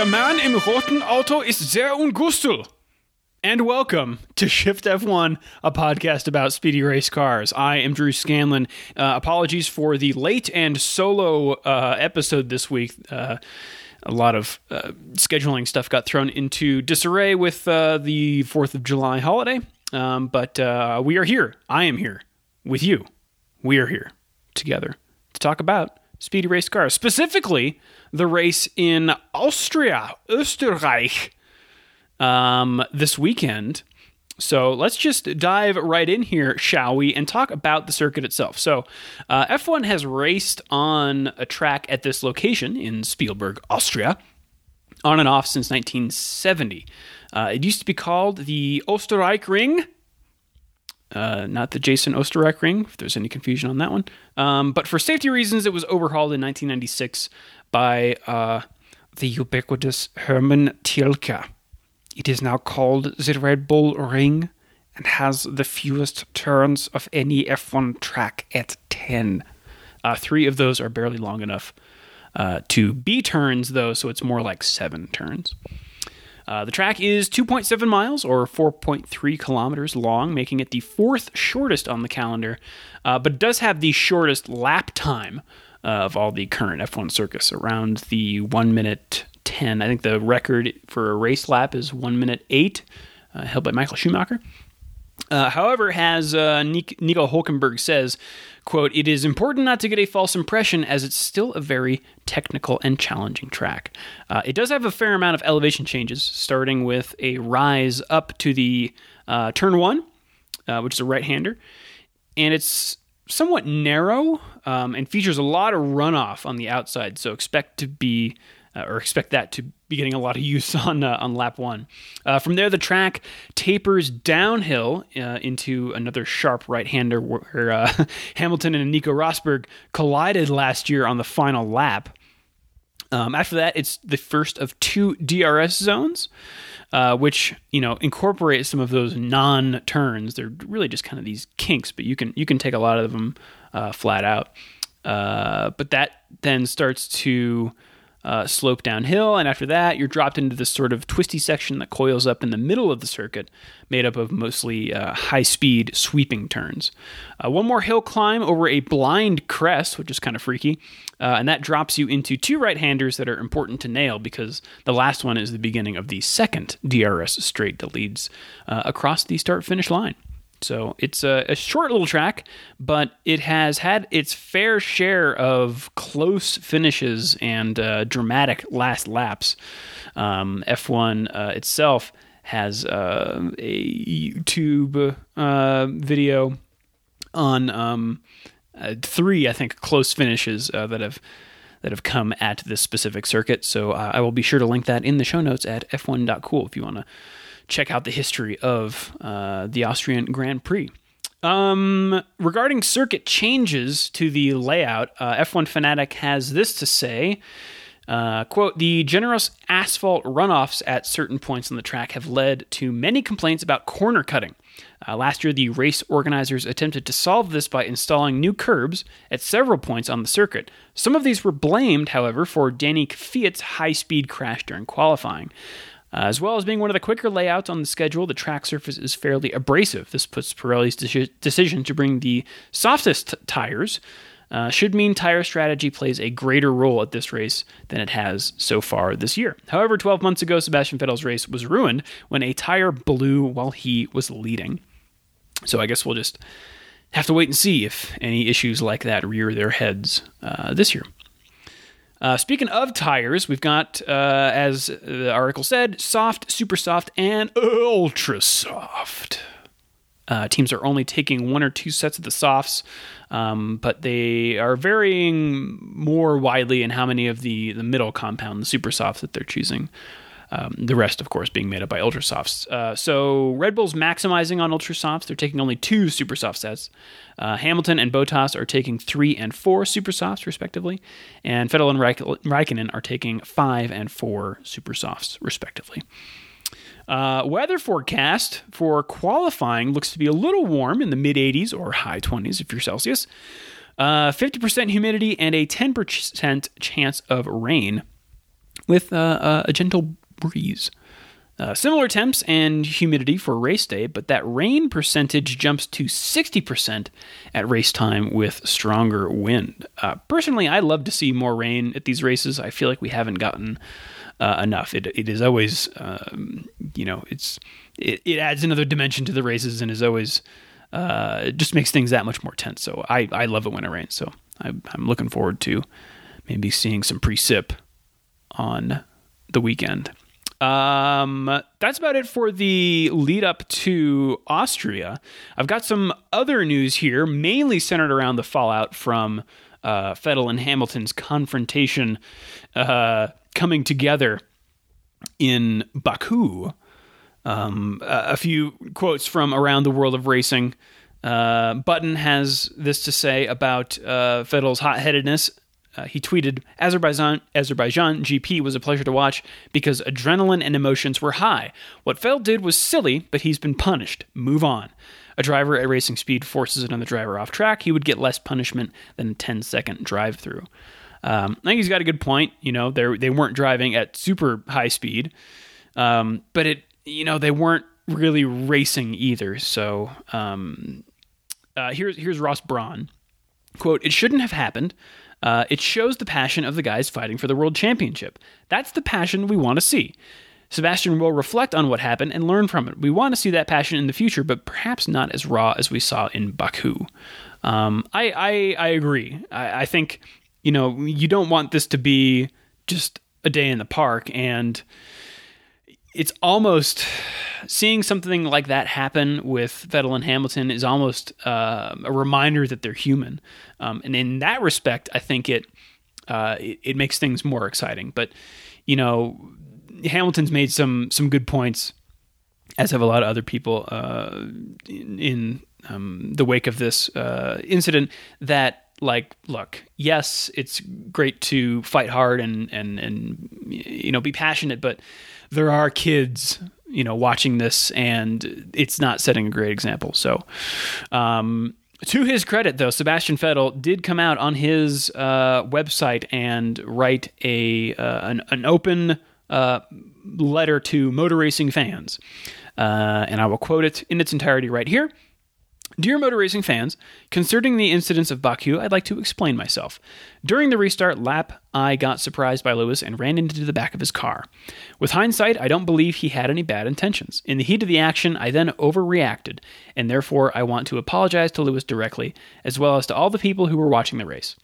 Der Mann im roten Auto ist sehr ungustel. And welcome to Shift F1, a podcast about speedy race cars. I am Drew Scanlon. Uh, apologies for the late and solo uh, episode this week. Uh, a lot of uh, scheduling stuff got thrown into disarray with uh, the 4th of July holiday. Um, but uh, we are here. I am here with you. We are here together to talk about speedy race cars, specifically the race in Austria, Österreich um, this weekend. So let's just dive right in here, shall we, and talk about the circuit itself. So, uh, F1 has raced on a track at this location in Spielberg, Austria, on and off since 1970. Uh, it used to be called the Österreich Ring. Uh, not the Jason Osterreich ring, if there's any confusion on that one. Um, but for safety reasons, it was overhauled in 1996 by uh, the ubiquitous Hermann Tilke. It is now called the Red Bull Ring and has the fewest turns of any F1 track at 10. Uh, three of those are barely long enough uh, to be turns, though, so it's more like seven turns. Uh, the track is 2.7 miles or 4.3 kilometers long, making it the fourth shortest on the calendar, uh, but does have the shortest lap time of all the current F1 circuits, around the 1 minute 10. I think the record for a race lap is 1 minute 8, uh, held by Michael Schumacher. Uh, however, as uh, Nico Hulkenberg says, quote, it is important not to get a false impression as it's still a very technical and challenging track. Uh, it does have a fair amount of elevation changes, starting with a rise up to the uh, turn one, uh, which is a right hander, and it's somewhat narrow um, and features a lot of runoff on the outside, so expect to be uh, or expect that to be getting a lot of use on uh, on lap one. Uh, from there, the track tapers downhill uh, into another sharp right-hander where uh, Hamilton and Nico Rosberg collided last year on the final lap. Um, after that, it's the first of two DRS zones, uh, which you know incorporate some of those non-turns. They're really just kind of these kinks, but you can you can take a lot of them flat out. but that then starts to uh, slope downhill, and after that, you're dropped into this sort of twisty section that coils up in the middle of the circuit, made up of mostly uh, high speed sweeping turns. Uh, one more hill climb over a blind crest, which is kind of freaky, uh, and that drops you into two right handers that are important to nail because the last one is the beginning of the second DRS straight that leads uh, across the start finish line. So it's a, a, short little track, but it has had its fair share of close finishes and uh, dramatic last laps. Um, F1 uh, itself has uh, a YouTube uh, video on um, uh, three, I think, close finishes uh, that have that have come at this specific circuit. So I will be sure to link that in the show notes at f1.cool if you want to check out the history of uh, the Austrian Grand Prix. Um, regarding circuit changes to the layout, uh, F1 Fanatic has this to say. Uh, quote, the generous asphalt runoffs at certain points on the track have led to many complaints about corner cutting. Uh, last year, the race organizers attempted to solve this by installing new curbs at several points on the circuit. Some of these were blamed, however, for Danny Kvyat's high speed crash during qualifying. Uh, as well as being one of the quicker layouts on the schedule, the track surface is fairly abrasive. This puts Pirelli's de- decision to bring the softest t- tires. Uh, should mean tire strategy plays a greater role at this race than it has so far this year. However, 12 months ago, Sebastian Vettel's race was ruined when a tire blew while he was leading. So I guess we'll just have to wait and see if any issues like that rear their heads uh, this year. Uh, speaking of tires, we've got, uh, as the article said, soft, super soft, and ultra soft. Uh, teams are only taking one or two sets of the softs, um, but they are varying more widely in how many of the, the middle compound, the super softs, that they're choosing. Um, the rest, of course, being made up by ultra softs. Uh, so Red Bull's maximizing on ultra softs. They're taking only two super soft sets. Uh, Hamilton and Bottas are taking three and four super softs, respectively. And Vettel and Raik- Raikkonen are taking five and four super softs, respectively. Uh, weather forecast for qualifying looks to be a little warm in the mid 80s or high 20s if you're Celsius. Uh, 50% humidity and a 10% chance of rain with uh, a gentle breeze. Uh, similar temps and humidity for race day, but that rain percentage jumps to 60% at race time with stronger wind. Uh, personally, I love to see more rain at these races. I feel like we haven't gotten uh, enough. It, it is always, um, you know, it's it, it adds another dimension to the races and is always uh, just makes things that much more tense. So I, I love it when it rains. So I, I'm looking forward to maybe seeing some precip on the weekend. Um, that's about it for the lead up to Austria. I've got some other news here, mainly centered around the fallout from uh, Vettel and Hamilton's confrontation uh, coming together in Baku. Um, a few quotes from around the world of racing. Uh, Button has this to say about uh, Vettel's hot headedness uh, he tweeted, Azerbaijan, Azerbaijan GP was a pleasure to watch because adrenaline and emotions were high. What Vettel did was silly, but he's been punished. Move on. A driver at racing speed forces another driver off track. He would get less punishment than a 10 second drive through. Um, I think he's got a good point. You know, they they weren't driving at super high speed, um, but it you know they weren't really racing either. So um, uh, here's here's Ross Brawn quote: "It shouldn't have happened. Uh, it shows the passion of the guys fighting for the world championship. That's the passion we want to see. Sebastian will reflect on what happened and learn from it. We want to see that passion in the future, but perhaps not as raw as we saw in Baku. Um, I, I, I agree. I, I think you know you don't want this to be just a day in the park, and it's almost seeing something like that happen with Vettel and Hamilton is almost uh, a reminder that they're human. Um, and in that respect, I think it, uh, it, it makes things more exciting. But you know, Hamilton's made some some good points, as have a lot of other people uh, in, in um, the wake of this uh, incident. That like, look, yes, it's great to fight hard and and and you know be passionate, but there are kids you know watching this and it's not setting a great example so um, to his credit, though, Sebastian Vettel did come out on his uh, website and write a uh, an, an, open uh, letter to motor racing fans, uh, and I will quote it in its entirety right here. Dear motor racing fans, concerning the incidents of Baku, I'd like to explain myself. During the restart lap, I got surprised by Lewis and ran into the back of his car. With hindsight, I don't believe he had any bad intentions. In the heat of the action, I then overreacted, and therefore I want to apologize to Lewis directly, as well as to all the people who were watching the race.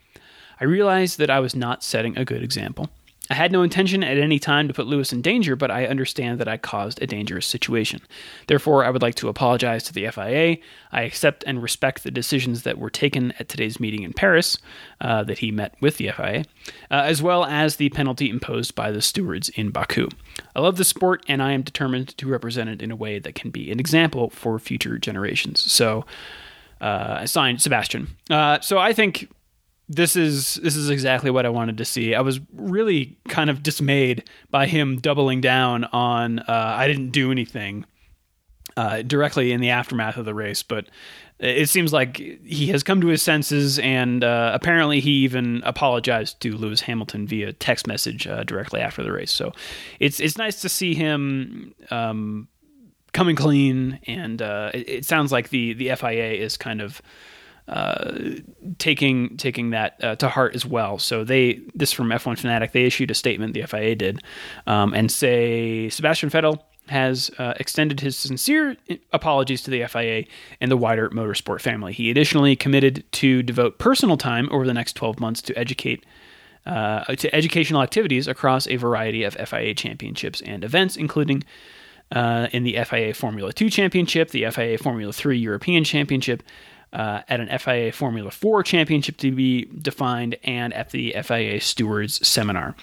I realized that I was not setting a good example. I had no intention at any time to put Lewis in danger, but I understand that I caused a dangerous situation. Therefore, I would like to apologize to the FIA. I accept and respect the decisions that were taken at today's meeting in Paris, uh, that he met with the FIA, uh, as well as the penalty imposed by the stewards in Baku. I love the sport, and I am determined to represent it in a way that can be an example for future generations. So, uh, signed Sebastian. Uh, so I think this is this is exactly what I wanted to see. I was really kind of dismayed by him doubling down on uh, I didn't do anything uh, directly in the aftermath of the race, but it seems like he has come to his senses, and uh, apparently he even apologized to Lewis Hamilton via text message uh, directly after the race. So it's it's nice to see him. Um, coming clean, and uh, it, it sounds like the the FIA is kind of uh, taking taking that uh, to heart as well. So they this from F1 Fanatic they issued a statement the FIA did um, and say Sebastian Vettel has uh, extended his sincere apologies to the FIA and the wider motorsport family. He additionally committed to devote personal time over the next 12 months to educate uh, to educational activities across a variety of FIA championships and events, including uh, in the FIA Formula 2 Championship, the FIA Formula 3 European Championship, uh, at an FIA Formula 4 championship to be defined, and at the FIA Stewards Seminar.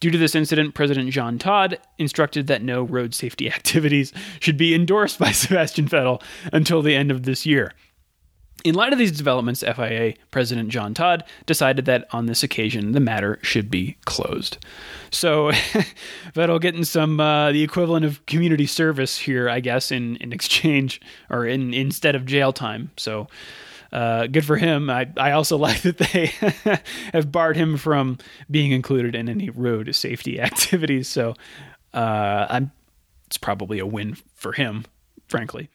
Due to this incident, President Jean Todt instructed that no road safety activities should be endorsed by Sebastian Vettel until the end of this year. In light of these developments, FIA President John Todt decided that on this occasion the matter should be closed. So Vettel getting some uh, the equivalent of community service here, I guess, in, in exchange or in instead of jail time. So uh, good for him. I, I also like that they have barred him from being included in any road safety activities. So uh, I'm, it's probably a win for him, frankly.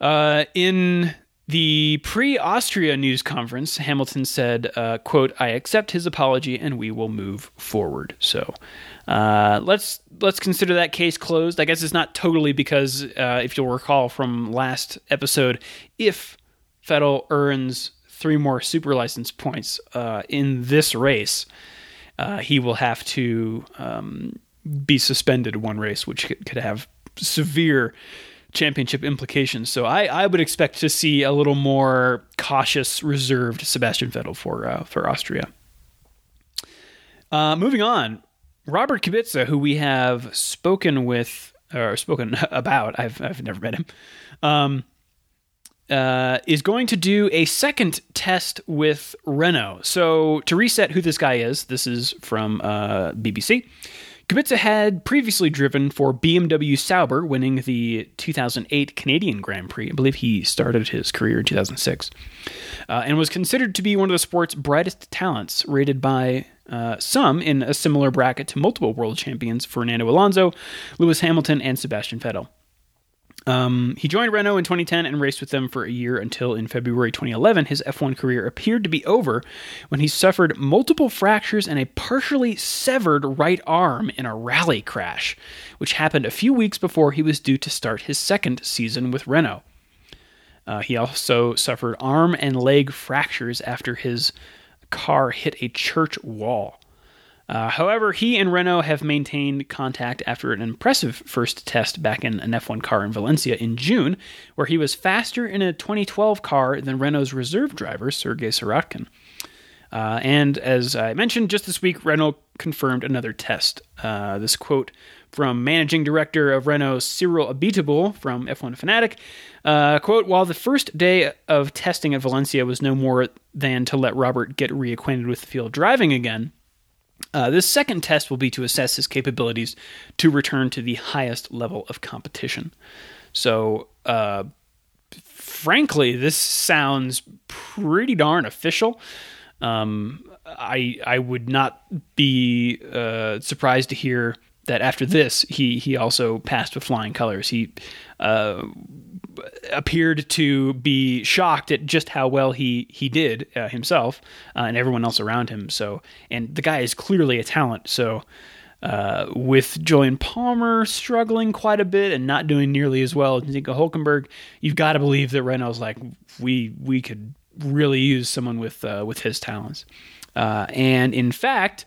Uh, in the pre-Austria news conference, Hamilton said, uh, "quote I accept his apology and we will move forward." So uh, let's let's consider that case closed. I guess it's not totally because uh, if you'll recall from last episode, if Vettel earns three more super license points uh, in this race, uh, he will have to um, be suspended one race, which could have severe championship implications. So I, I would expect to see a little more cautious, reserved Sebastian Vettel for uh, for Austria. Uh, moving on, Robert Kubica, who we have spoken with or spoken about, I've I've never met him, um, uh, is going to do a second test with Renault. So to reset who this guy is, this is from uh, BBC. Kubica had previously driven for BMW Sauber, winning the 2008 Canadian Grand Prix. I believe he started his career in 2006, uh, and was considered to be one of the sport's brightest talents, rated by uh, some in a similar bracket to multiple world champions Fernando Alonso, Lewis Hamilton, and Sebastian Vettel. Um, he joined Renault in 2010 and raced with them for a year until in February 2011 his F1 career appeared to be over when he suffered multiple fractures and a partially severed right arm in a rally crash, which happened a few weeks before he was due to start his second season with Renault. Uh, he also suffered arm and leg fractures after his car hit a church wall. Uh, however, he and Renault have maintained contact after an impressive first test back in an F1 car in Valencia in June, where he was faster in a 2012 car than Renault's reserve driver, Sergei Sirotkin. Uh, and as I mentioned, just this week, Renault confirmed another test. Uh, this quote from managing director of Renault, Cyril Abiteboul from F1 Fanatic. Uh, quote, while the first day of testing at Valencia was no more than to let Robert get reacquainted with the field of driving again, uh, this second test will be to assess his capabilities to return to the highest level of competition. So, uh, frankly, this sounds pretty darn official. Um, I I would not be uh, surprised to hear that after this he he also passed with flying colors. He uh, appeared to be shocked at just how well he he did uh, himself uh, and everyone else around him. So, and the guy is clearly a talent. So, uh, with Jolyon Palmer struggling quite a bit and not doing nearly as well as Nico Hulkenberg, you've got to believe that Renault's like we we could really use someone with uh, with his talents. Uh, and in fact,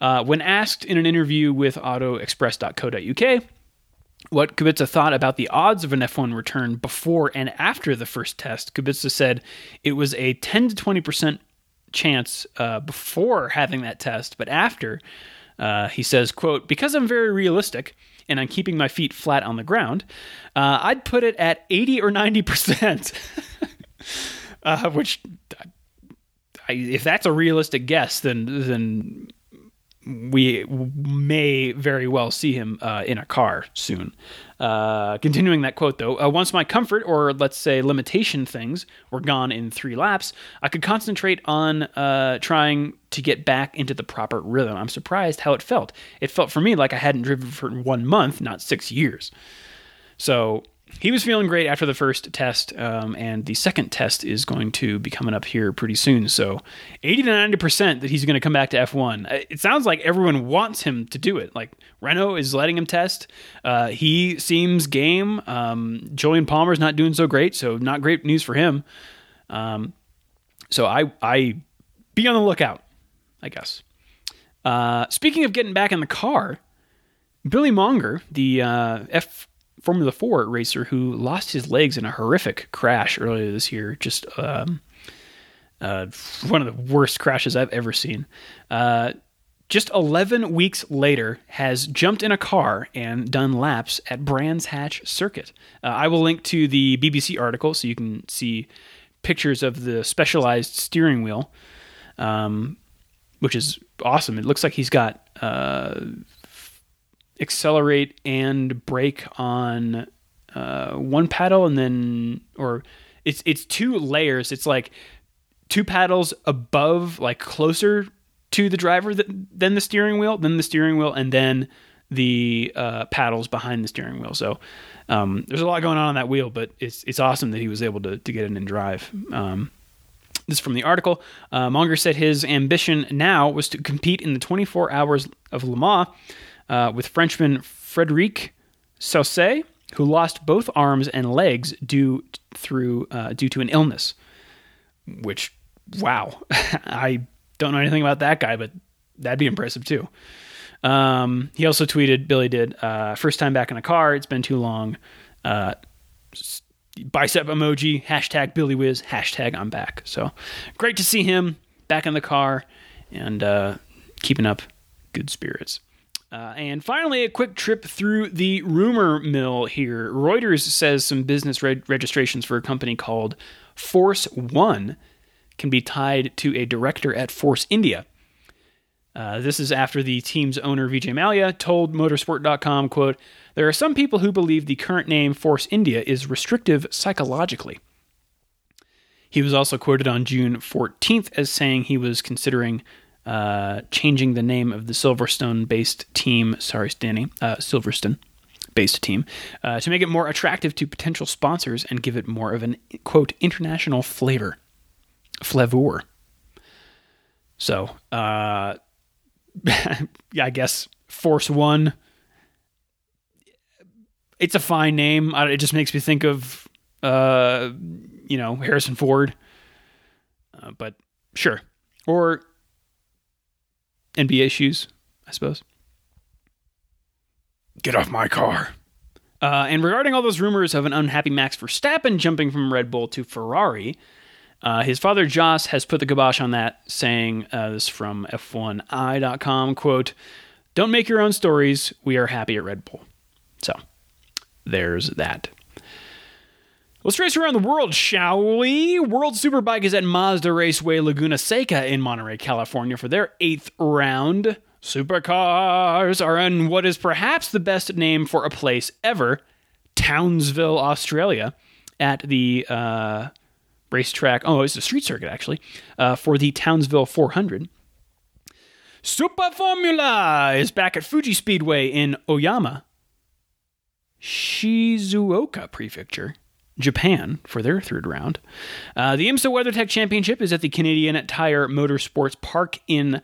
uh, when asked in an interview with AutoExpress.co.uk what Kubica thought about the odds of an F1 return before and after the first test, Kubica said it was a 10 to 20% chance uh, before having that test, but after, uh, he says, quote, because I'm very realistic and I'm keeping my feet flat on the ground, uh, I'd put it at 80 or 90%, uh, which I, if that's a realistic guess, then, then we may very well see him uh, in a car soon. Uh, continuing that quote, though, uh, once my comfort or let's say limitation things were gone in three laps, I could concentrate on uh, trying to get back into the proper rhythm. I'm surprised how it felt. It felt for me like I hadn't driven for one month, not six years. So he was feeling great after the first test, um, and the second test is going to be coming up here pretty soon. So, 80 to 90 percent that he's going to come back to F1. Uh, it sounds like everyone wants him to do it. Like Renault is letting him test. Uh, he seems game. Um, Jolyon Palmer's not doing so great, so not great news for him. Um, so I I be on the lookout, I guess. Uh, speaking of getting back in the car, Billy Monger, the uh, F Formula Four racer who lost his legs in a horrific crash earlier this year. Just um, uh, one of the worst crashes I've ever seen. Uh, just 11 weeks later, has jumped in a car and done laps at Brands Hatch Circuit. Uh, I will link to the BBC article so you can see pictures of the specialized steering wheel, um, which is awesome. It looks like he's got uh, accelerate and brake on uh, one paddle and then or it's it's two layers. It's like two paddles above, like closer to the driver th- than the steering wheel, then the steering wheel, and then the uh, paddles behind the steering wheel. So um, there's a lot going on on that wheel, but it's it's awesome that he was able to to get in and drive. Um, this is from the article. Uh, Monger said his ambition now was to compete in the 24 hours of Le Mans uh, with Frenchman Frederic Sauce, who lost both arms and legs due through uh, due to an illness. Which, wow, I don't know anything about that guy, but that'd be impressive too. Um, he also tweeted, Billy did, uh, first time back in a car. It's been too long. Uh, bicep emoji, hashtag Billy Whiz, hashtag I'm back. So great to see him back in the car and uh, keeping up good spirits. Uh, and finally, a quick trip through the rumor mill here. Reuters says some business reg- registrations for a company called Force One can be tied to a director at Force India. Uh, this is after the team's owner Vijay Mallya told Motorsport.com, "quote There are some people who believe the current name Force India is restrictive psychologically." He was also quoted on June 14th as saying he was considering uh, changing the name of the Silverstone-based team. Sorry, Danny, uh, Silverstone based team uh, to make it more attractive to potential sponsors and give it more of an quote international flavor, flavor. So, uh, yeah, I guess Force One. It's a fine name. It just makes me think of, uh, you know, Harrison Ford. Uh, but sure, or NBA shoes, I suppose. Get off my car. Uh, and regarding all those rumors of an unhappy Max Verstappen jumping from Red Bull to Ferrari, uh, his father Jos has put the kibosh on that, saying uh, this from F1i.com, quote, Don't make your own stories. We are happy at Red Bull. So there's that. Let's race around the world, shall we? World Superbike is at Mazda Raceway Laguna Seca in Monterey, California for their eighth round. Supercars are in what is perhaps the best name for a place ever, Townsville, Australia, at the uh, racetrack. Oh, it's a street circuit actually uh, for the Townsville 400. Super Formula is back at Fuji Speedway in Oyama, Shizuoka Prefecture, Japan, for their third round. Uh, the IMSA WeatherTech Championship is at the Canadian Tire Motorsports Park in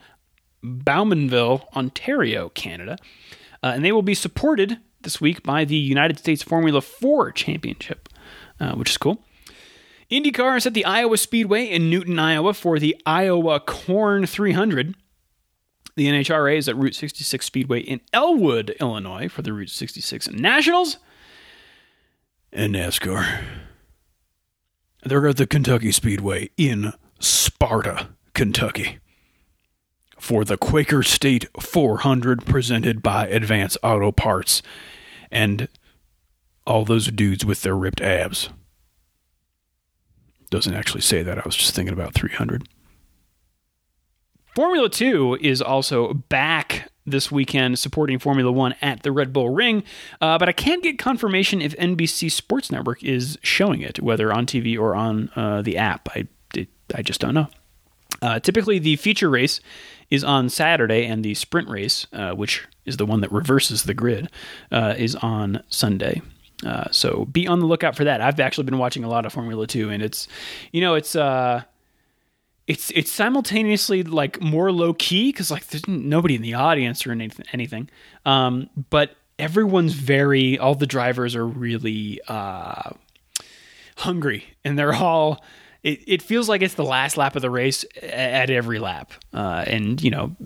Bowmanville, Ontario, Canada, uh, and they will be supported this week by the United States Formula 4 Championship, uh, which is cool. IndyCar is at the Iowa Speedway in Newton, Iowa for the Iowa Corn 300. The NHRA is at Route 66 Speedway in Elwood, Illinois for the Route 66 Nationals. And NASCAR. They're at the Kentucky Speedway in Sparta, Kentucky for the Quaker State 400 presented by Advance Auto Parts and all those dudes with their ripped abs. Doesn't actually say that. I was just thinking about 300. Formula 2 is also back this weekend supporting Formula 1 at the Red Bull Ring, uh, but I can't get confirmation if NBC Sports Network is showing it, whether on TV or on uh, the app. I, I just don't know. Uh, typically, the feature race is on Saturday, and the sprint race, uh, which is the one that reverses the grid, uh, is on Sunday. Uh, so be on the lookout for that. I've actually been watching a lot of Formula Two, and it's, you know, it's it's it's simultaneously like more low key because like there's nobody in the audience or anything, anything. Um, but everyone's very all the drivers are really uh, hungry, and they're all. It, it feels like it's the last lap of the race at every lap, uh, and you know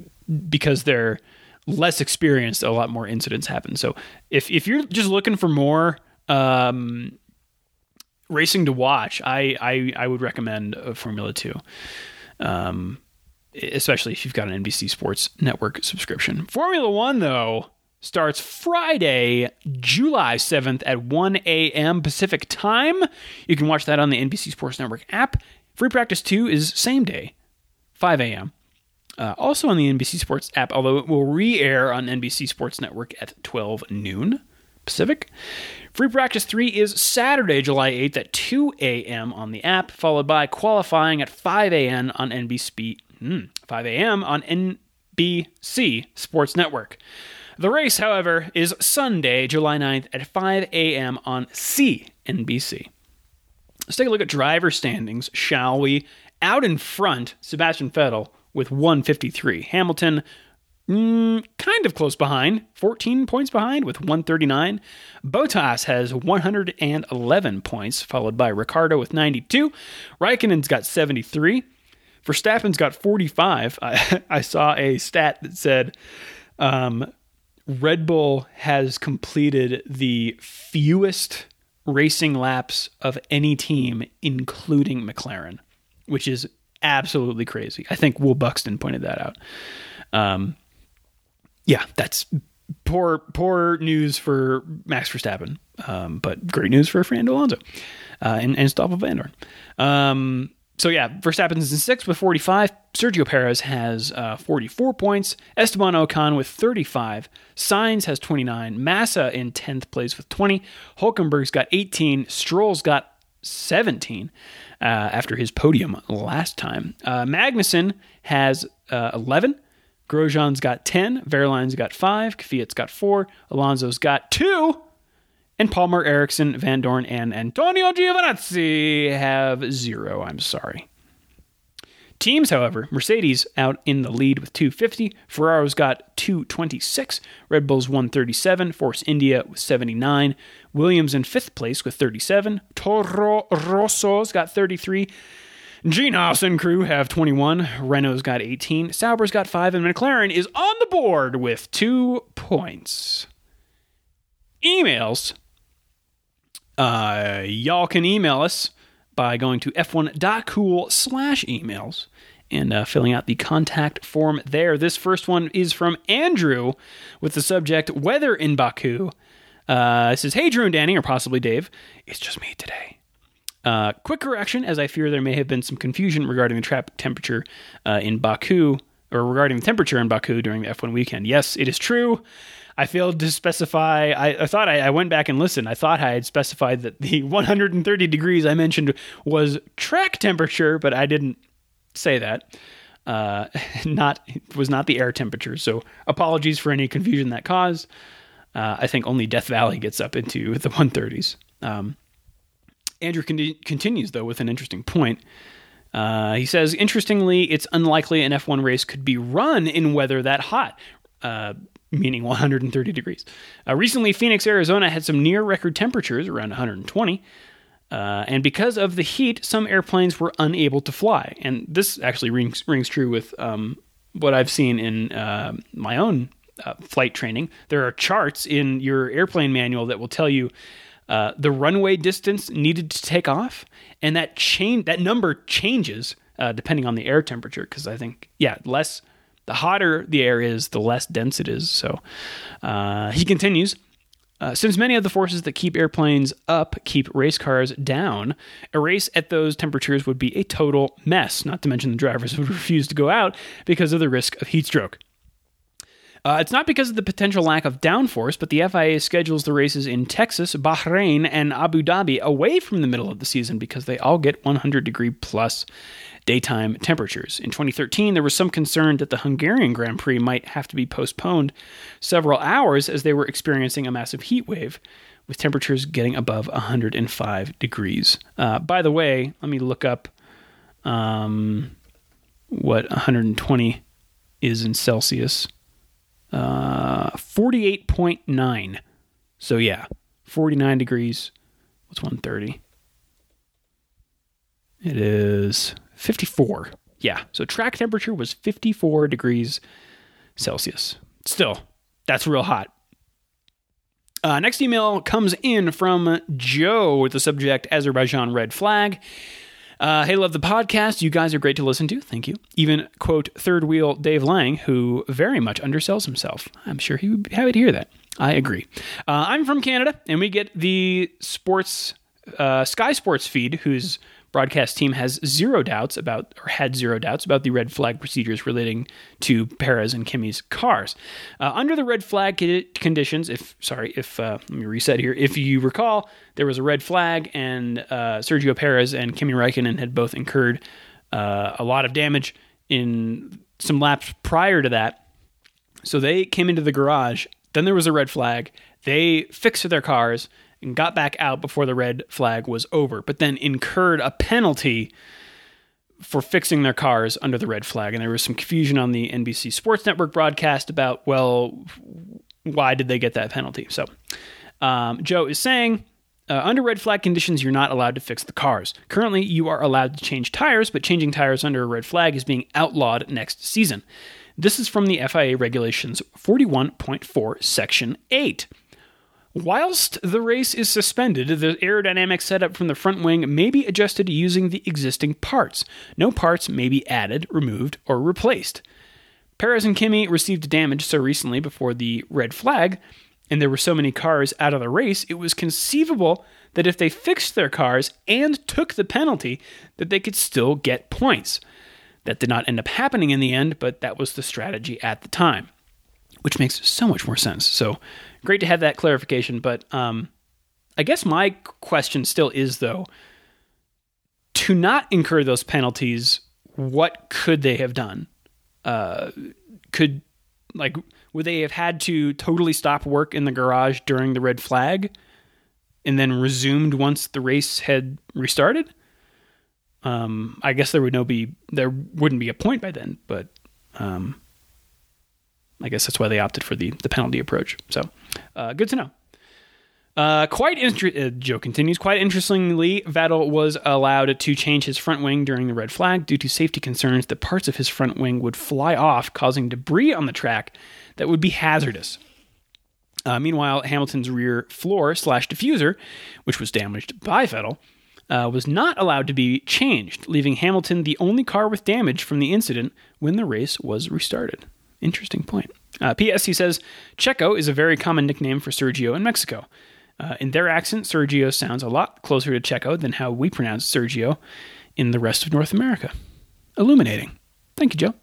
because they're less experienced, a lot more incidents happen. So if if you're just looking for more um, racing to watch, I I, I would recommend uh, Formula Two, um, especially if you've got an NBC Sports Network subscription. Formula One though starts Friday, July 7th at 1 a.m. Pacific time. You can watch that on the NBC Sports Network app. Free Practice 2 is same day, 5 a.m. Uh, also on the NBC Sports app, although it will re air on NBC Sports Network at 12 noon Pacific. Free practice three is Saturday, July 8th at 2 a.m. on the app, followed by qualifying at 5 a.m. on NBC, mm, 5 a.m. on NBC Sports Network. The race, however, is Sunday, July 9th at 5 a.m. on CNBC. Let's take a look at driver standings, shall we? Out in front, Sebastian Vettel with 153. Hamilton, mm, kind of close behind, 14 points behind with 139. Bottas has 111 points, followed by Ricciardo with 92. Raikkonen's got 73. Verstappen's got 45. I, I saw a stat that said um, Red Bull has completed the fewest racing laps of any team, including McLaren, which is absolutely crazy. I think Will Buxton pointed that out. Um, yeah, that's poor poor news for Max Verstappen, um, but great news for Fernando Alonso uh, and, and Stoffel Vandoorne. Um, so yeah, Verstappen's in sixth with 45. Sergio Perez has uh, 44 points. Esteban Ocon with 35. Sainz has 29. Massa in 10th place with 20. Hulkenberg's got 18. Stroll's got 17 uh, after his podium last time. Uh, Magnussen has uh, 11. Grosjean's got 10. Wehrlein's got 5. Kvyat's got 4. Alonso's got 2. And Palmer, Ericsson, Dorn, and Antonio Giovinazzi have 0. I'm sorry. Teams, however, Mercedes out in the lead with 250. Ferrari's got 226. Red Bull's 137. Force India with 79. Williams in fifth place with 37. Toro Rosso's got 33. Gene and crew have 21. Renault's got 18. Sauber's got 5. And McLaren is on the board with two points. Emails. Uh, y'all can email us by going to f1.cool slash emails and uh, filling out the contact form there. This first one is from Andrew with the subject Weather in Baku. Uh, it says, Hey, Drew and Danny, or possibly Dave, it's just me today. Uh, quick correction, as I fear there may have been some confusion regarding the trap temperature uh, in Baku, or regarding the temperature in Baku during the F1 weekend. Yes, it is true. I failed to specify. I, I thought I, I, went back and listened. I thought I had specified that the 130 degrees I mentioned was track temperature, but I didn't say that. Uh, not was not the air temperature. So apologies for any confusion that caused. Uh, I think only Death Valley gets up into the 130s. Um, Andrew con- continues though with an interesting point. Uh, he says, interestingly, it's unlikely an F1 race could be run in weather that hot. Uh, meaning 130 degrees. Uh, recently, Phoenix, Arizona had some near record temperatures, around 120. Uh, and because of the heat, some airplanes were unable to fly. And this actually rings, rings true with um, what I've seen in uh, my own uh, flight training. There are charts in your airplane manual that will tell you uh, the runway distance needed to take off, and that change that number changes uh, depending on the air temperature. Because I think, yeah, less the hotter the air is, the less dense it is. So uh, he continues. Uh, since many of the forces that keep airplanes up keep race cars down, a race at those temperatures would be a total mess, not to mention the drivers would refuse to go out because of the risk of heat stroke. Uh, it's not because of the potential lack of downforce, but the FIA schedules the races in Texas, Bahrain, and Abu Dhabi away from the middle of the season because they all get 100 degree plus daytime temperatures. In 2013, there was some concern that the Hungarian Grand Prix might have to be postponed several hours as they were experiencing a massive heat wave, with temperatures getting above 105 degrees. Uh, by the way, let me look up um, what 120 is in Celsius. Uh, 48.9. So, yeah, 49 degrees. What's 130? It is 54. Yeah, so track temperature was 54 degrees Celsius. Still, that's real hot. Uh, next email comes in from Joe with the subject Azerbaijan red flag. Uh, hey, love the podcast. You guys are great to listen to. Thank you. Even, quote, third wheel Dave Lang, who very much undersells himself. I'm sure he would be happy to hear that. I agree. Uh, I'm from Canada, and we get the sports, uh, Sky Sports feed, whose broadcast team has zero doubts about, or had zero doubts about the red flag procedures relating to Perez and Kimi's cars. Uh, under the red flag conditions, if sorry, if uh, let me reset here, if you recall, there was a red flag, and uh, Sergio Perez and Kimi Raikkonen had both incurred uh, a lot of damage in some laps prior to that. So they came into the garage. Then there was a red flag. They fixed their cars and got back out before the red flag was over, but then incurred a penalty for fixing their cars under the red flag. And there was some confusion on the NBC Sports Network broadcast about, well, why did they get that penalty? So um, Joe is saying. Uh, under red flag conditions, you're not allowed to fix the cars. Currently, you are allowed to change tires, but changing tires under a red flag is being outlawed next season. This is from the FIA Regulations 41.4, Section 8. Whilst the race is suspended, the aerodynamic setup from the front wing may be adjusted using the existing parts. No parts may be added, removed, or replaced. Perez and Kimi received damage so recently before the red flag, and there were so many cars out of the race, it was conceivable that if they fixed their cars and took the penalty, that they could still get points. That did not end up happening in the end, but that was the strategy at the time, which makes so much more sense. So great to have that clarification. But um, I guess my question still is though, to not incur those penalties, what could they have done? Uh, could like would they have had to totally stop work in the garage during the red flag and then resumed once the race had restarted? Um, I guess there would no be there wouldn't be a point by then, but um, I guess that's why they opted for the the penalty approach. So, uh, good to know. Uh, quite interesting. Uh, Joe continues. Quite interestingly, Vettel was allowed to change his front wing during the red flag due to safety concerns that parts of his front wing would fly off, causing debris on the track that would be hazardous. Uh, meanwhile, Hamilton's rear floor slash diffuser, which was damaged by Vettel, uh, was not allowed to be changed, leaving Hamilton the only car with damage from the incident when the race was restarted. Interesting point. Uh, P.S. He says Checo is a very common nickname for Sergio in Mexico. Uh, in their accent, Sergio sounds a lot closer to Checo than how we pronounce Sergio in the rest of North America. Illuminating. Thank you, Joe.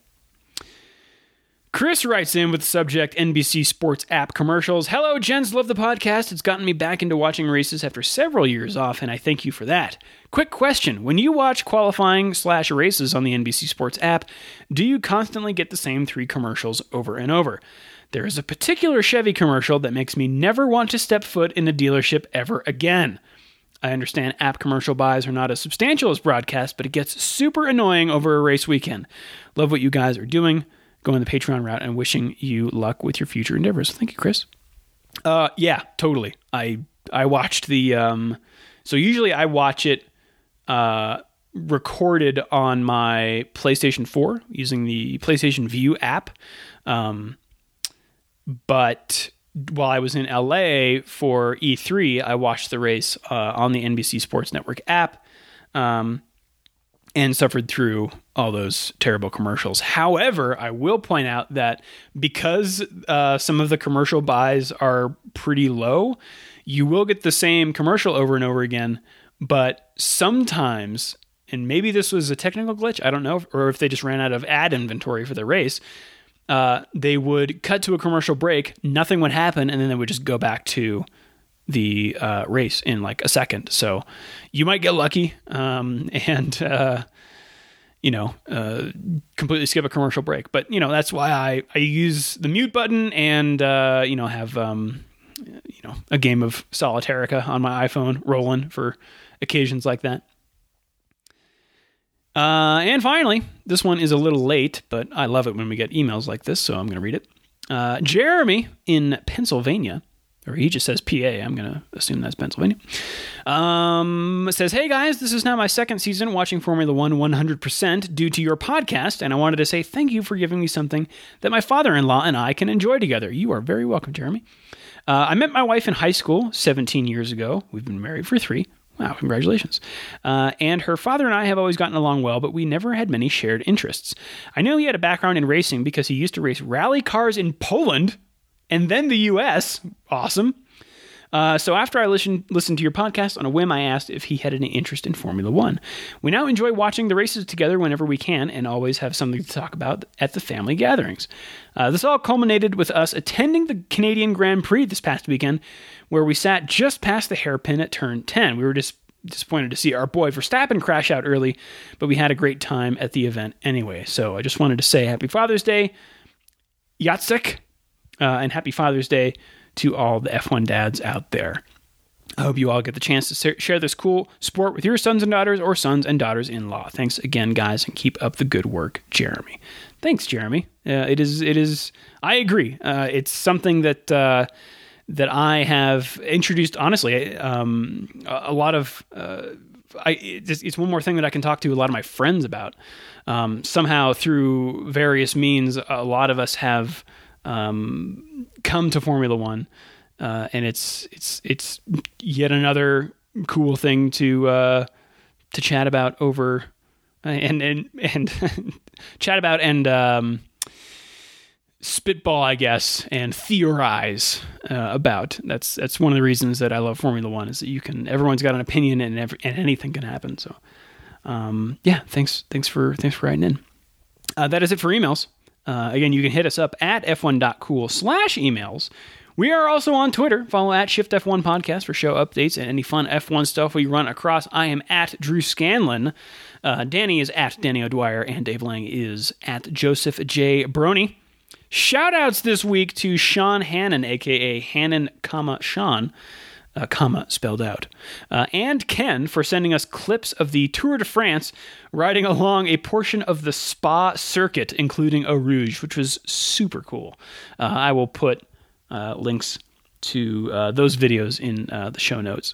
Chris writes in with the subject NBC Sports app commercials. Hello, gents. Love the podcast. It's gotten me back into watching races after several years off, and I thank you for that. Quick question When you watch qualifying slash races on the NBC Sports app, do you constantly get the same three commercials over and over? There is a particular Chevy commercial that makes me never want to step foot in a dealership ever again. I understand app commercial buys are not as substantial as broadcast, but it gets super annoying over a race weekend. Love what you guys are doing going the Patreon route and wishing you luck with your future endeavors. Thank you, Chris. Uh, yeah, totally. I I watched the um, so usually I watch it uh, recorded on my PlayStation 4 using the PlayStation Vue app. Um, but while I was in LA for E3, I watched the race uh, on the NBC Sports Network app. Um, and suffered through all those terrible commercials. However, I will point out that because uh, some of the commercial buys are pretty low, you will get the same commercial over and over again. But sometimes, and maybe this was a technical glitch, I don't know, or if they just ran out of ad inventory for the race, uh, they would cut to a commercial break, nothing would happen, and then they would just go back to the uh, race in like a second. So you might get lucky um, and, uh, you know, uh, completely skip a commercial break. But, you know, that's why I, I use the mute button and, uh, you know, have, um, you know, a game of Solitairica on my iPhone rolling for occasions like that. Uh, and finally, this one is a little late, but I love it when we get emails like this, so I'm going to read it. Uh, Jeremy in Pennsylvania or he just says PA. I'm going to assume that's Pennsylvania. Um, says, Hey guys, this is now my second season watching Formula One 100% due to your podcast, and I wanted to say thank you for giving me something that my father in law and I can enjoy together. You are very welcome, Jeremy. Uh, I met my wife in high school 17 years ago. We've been married for three. Wow, congratulations. Uh, and her father and I have always gotten along well, but we never had many shared interests. I know he had a background in racing because he used to race rally cars in Poland and then the US. Awesome. Uh, so after I listened listened to your podcast on a whim, I asked if he had any interest in Formula One. We now enjoy watching the races together whenever we can, and always have something to talk about at the family gatherings. Uh, this all culminated with us attending the Canadian Grand Prix this past weekend, where we sat just past the hairpin at turn 10. We were just disappointed to see our boy Verstappen crash out early, but we had a great time at the event anyway. So I just wanted to say Happy Father's Day, Yatsik, uh, and Happy Father's Day to all the F1 dads out there. I hope you all get the chance to share this cool sport with your sons and daughters or sons and daughters in law. Thanks again, guys, and keep up the good work, Jeremy. Thanks, Jeremy. Uh, it is. It is. I agree. Uh, it's something that uh, that I have introduced. Honestly, um, a, lot of. Uh, I, it's, it's, one more thing that I can talk to a lot of my friends about. Um, somehow, through various means, a lot of us have um, come to Formula One, uh, and it's it's it's yet another cool thing to uh, to chat about over and and and chat about and um, spitball, I guess, and theorize uh, about. That's that's one of the reasons that I love Formula One is that you can everyone's got an opinion and every, and anything can happen. So, um, yeah, thanks thanks for thanks for writing in. Uh, that is it for emails. Uh, again, you can hit us up at f1.cool slash emails. We are also on Twitter. Follow at Shift F1 Podcast for show updates and any fun F1 stuff we run across. I am at Drew Scanlon. Uh, Danny is at Danny O'Dwyer, and Dave Lang is at Joseph J. Brony. Shoutouts this week to Sean Hannon, aka Hannon, comma Sean, uh, comma spelled out, uh, and Ken for sending us clips of the Tour de France riding along a portion of the Spa circuit, including Eau Rouge, which was super cool. Uh, I will put uh, links to uh, those videos in uh, the show notes.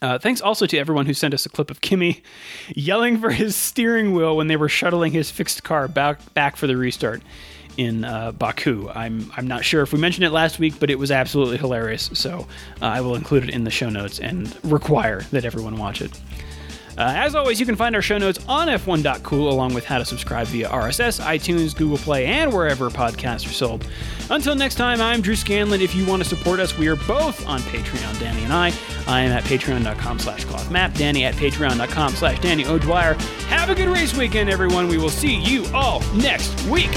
Thanks also to everyone who sent us a clip of Kimi yelling for his steering wheel when they were shuttling his fixed car back back for the restart in uh, Baku. I'm I'm not sure if we mentioned it last week, but it was absolutely hilarious. So uh, I will include it in the show notes and require that everyone watch it. Uh, as always, you can find our show notes on f1.cool along with how to subscribe via RSS, iTunes, Google Play, and wherever podcasts are sold. Until next time, I'm Drew Scanlon. If you want to support us, we are both on Patreon, Danny and I. I am at patreon.com slash clothmap, Danny at patreon.com slash Danny O'Dwyer. Have a good race weekend, everyone. We will see you all next week.